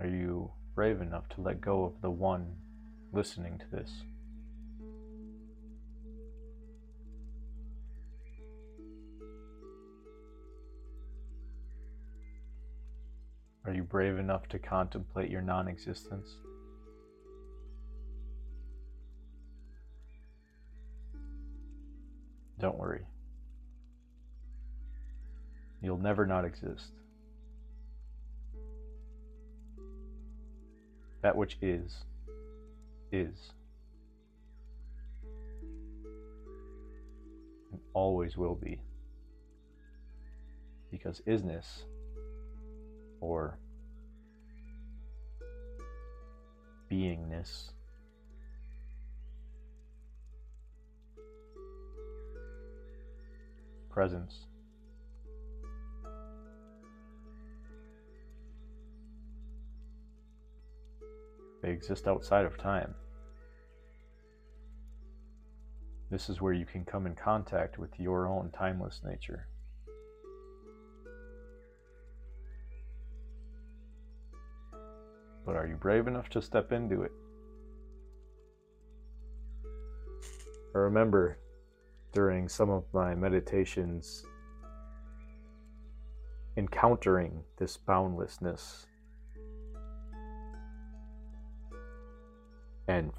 Are you brave enough to let go of the one listening to this? Are you brave enough to contemplate your non existence? Don't worry. You'll never not exist. That which is, is. And always will be. Because isness, or beingness, presence, They exist outside of time. This is where you can come in contact with your own timeless nature. But are you brave enough to step into it? I remember during some of my meditations encountering this boundlessness and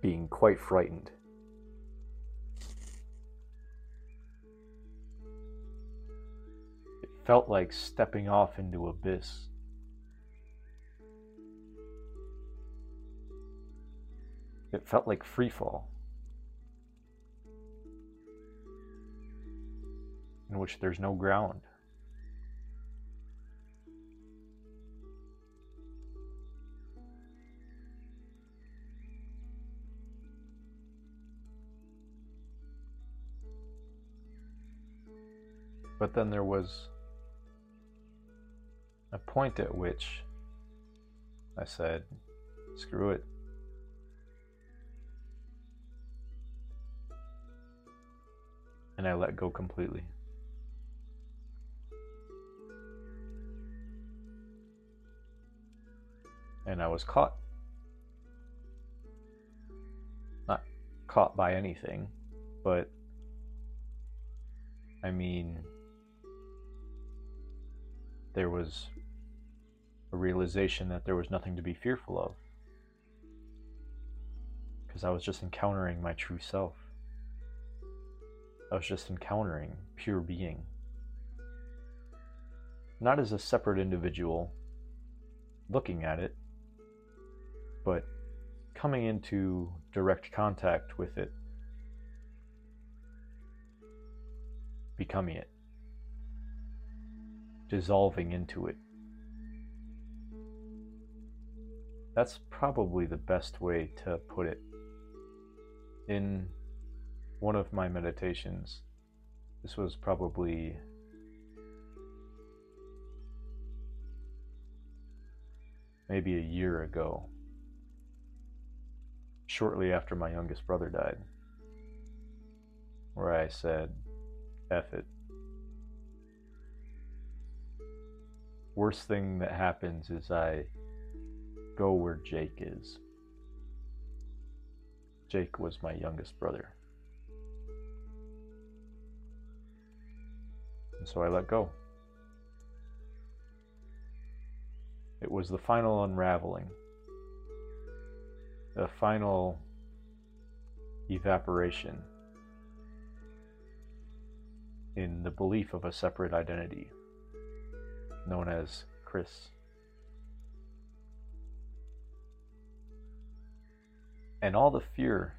being quite frightened. It felt like stepping off into abyss. It felt like free fall, in which there's no ground. But then there was a point at which I said, screw it. And I let go completely. And I was caught. Not caught by anything, but I mean, there was a realization that there was nothing to be fearful of. Because I was just encountering my true self. I was just encountering pure being. Not as a separate individual looking at it, but coming into direct contact with it, becoming it dissolving into it. That's probably the best way to put it. In one of my meditations, this was probably maybe a year ago, shortly after my youngest brother died, where I said, F it. Worst thing that happens is I go where Jake is. Jake was my youngest brother. And so I let go. It was the final unraveling, the final evaporation in the belief of a separate identity known as Chris. And all the fear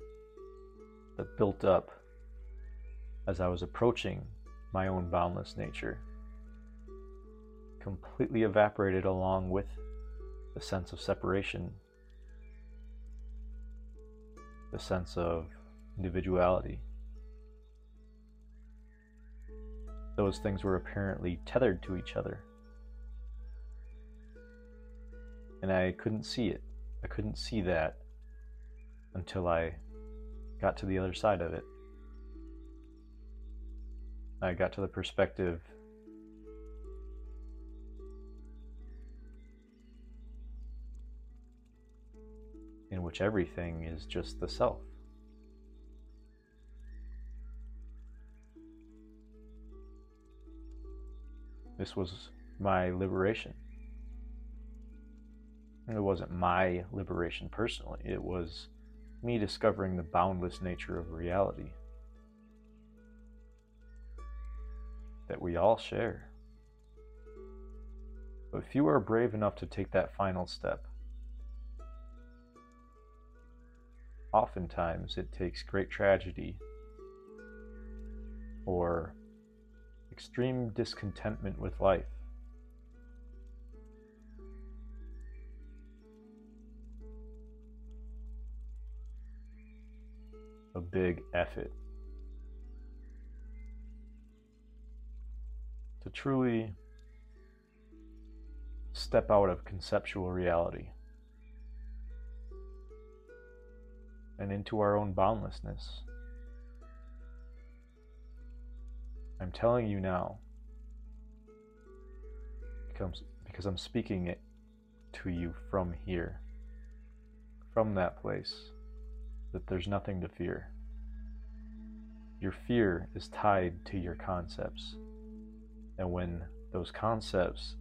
that built up as I was approaching my own boundless nature completely evaporated along with the sense of separation, the sense of individuality. Those things were apparently tethered to each other. And I couldn't see it. I couldn't see that until I got to the other side of it. I got to the perspective in which everything is just the self. This was my liberation. It wasn't my liberation personally, it was me discovering the boundless nature of reality that we all share. But few are brave enough to take that final step. Oftentimes, it takes great tragedy or extreme discontentment with life big effort to truly step out of conceptual reality and into our own boundlessness. I'm telling you now because I'm speaking it to you from here, from that place, that there's nothing to fear. Your fear is tied to your concepts. And when those concepts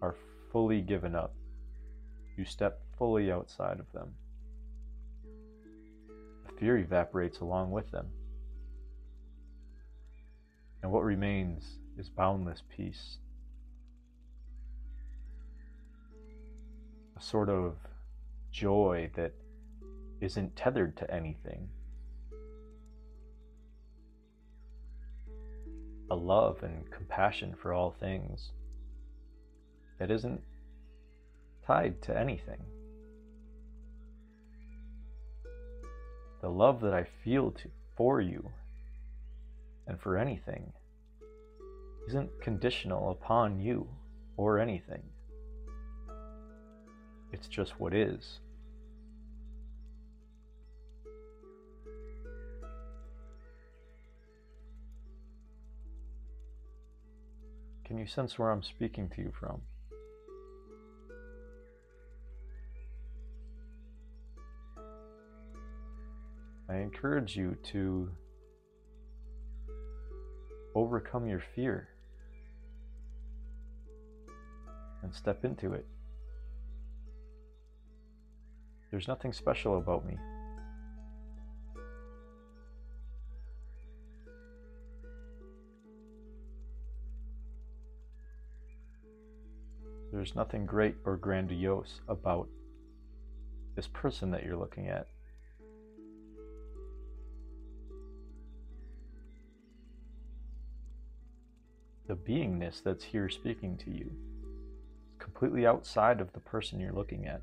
are fully given up, you step fully outside of them. The fear evaporates along with them. And what remains is boundless peace. A sort of joy that isn't tethered to anything. A love and compassion for all things that isn't tied to anything. The love that I feel to, for you and for anything isn't conditional upon you or anything. It's just what is. Can you sense where I'm speaking to you from? I encourage you to overcome your fear and step into it. There's nothing special about me. There's nothing great or grandiose about this person that you're looking at. The beingness that's here speaking to you is completely outside of the person you're looking at.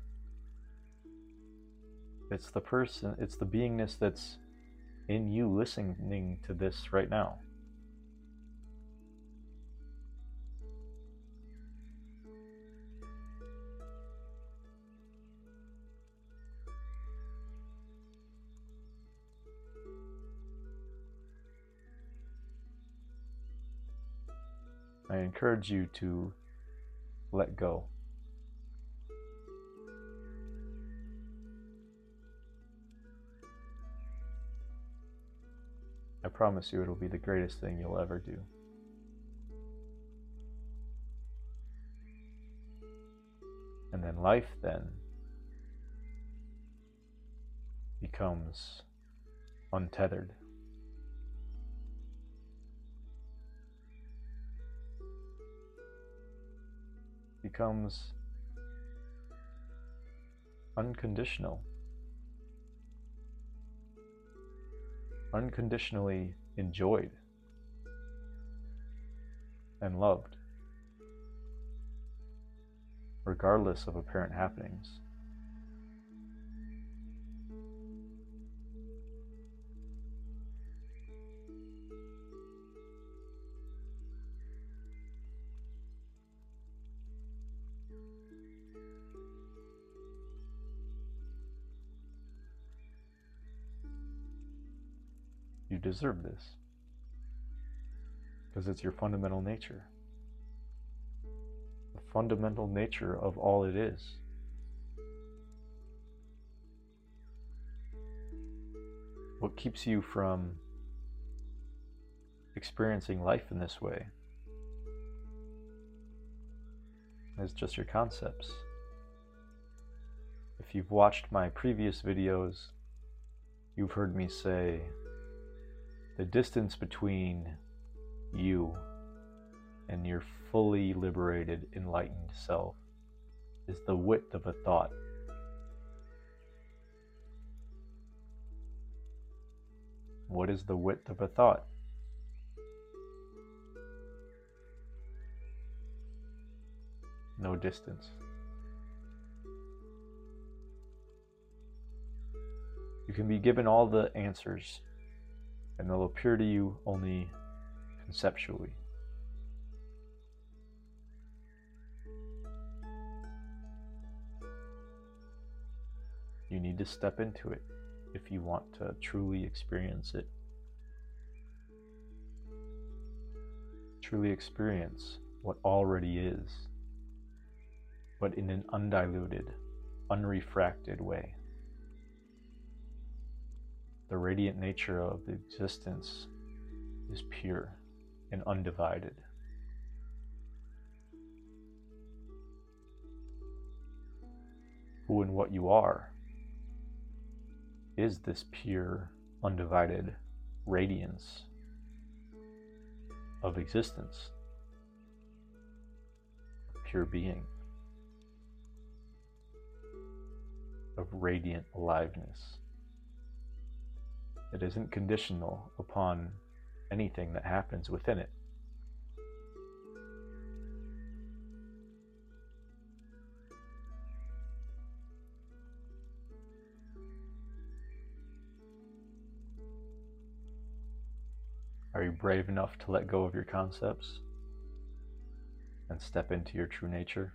It's the person, it's the beingness that's in you listening to this right now. I encourage you to let go. I promise you it'll be the greatest thing you'll ever do. And then life then becomes untethered. Becomes unconditional. unconditionally enjoyed and loved, regardless of apparent happenings. You deserve this because it's your fundamental nature. The fundamental nature of all it is. What keeps you from experiencing life in this way is just your concepts. If you've watched my previous videos, you've heard me say, the distance between you and your fully liberated, enlightened self is the width of a thought. What is the width of a thought? No distance. You can be given all the answers, and they'll appear to you only conceptually. You need to step into it if you want to truly experience it. Truly experience what already is, but in an undiluted, unrefracted way. The radiant nature of the existence is pure and undivided. Who and what you are is this pure, undivided radiance of existence, pure being, of radiant aliveness. It isn't conditional upon anything that happens within it. Are you brave enough to let go of your concepts and step into your true nature?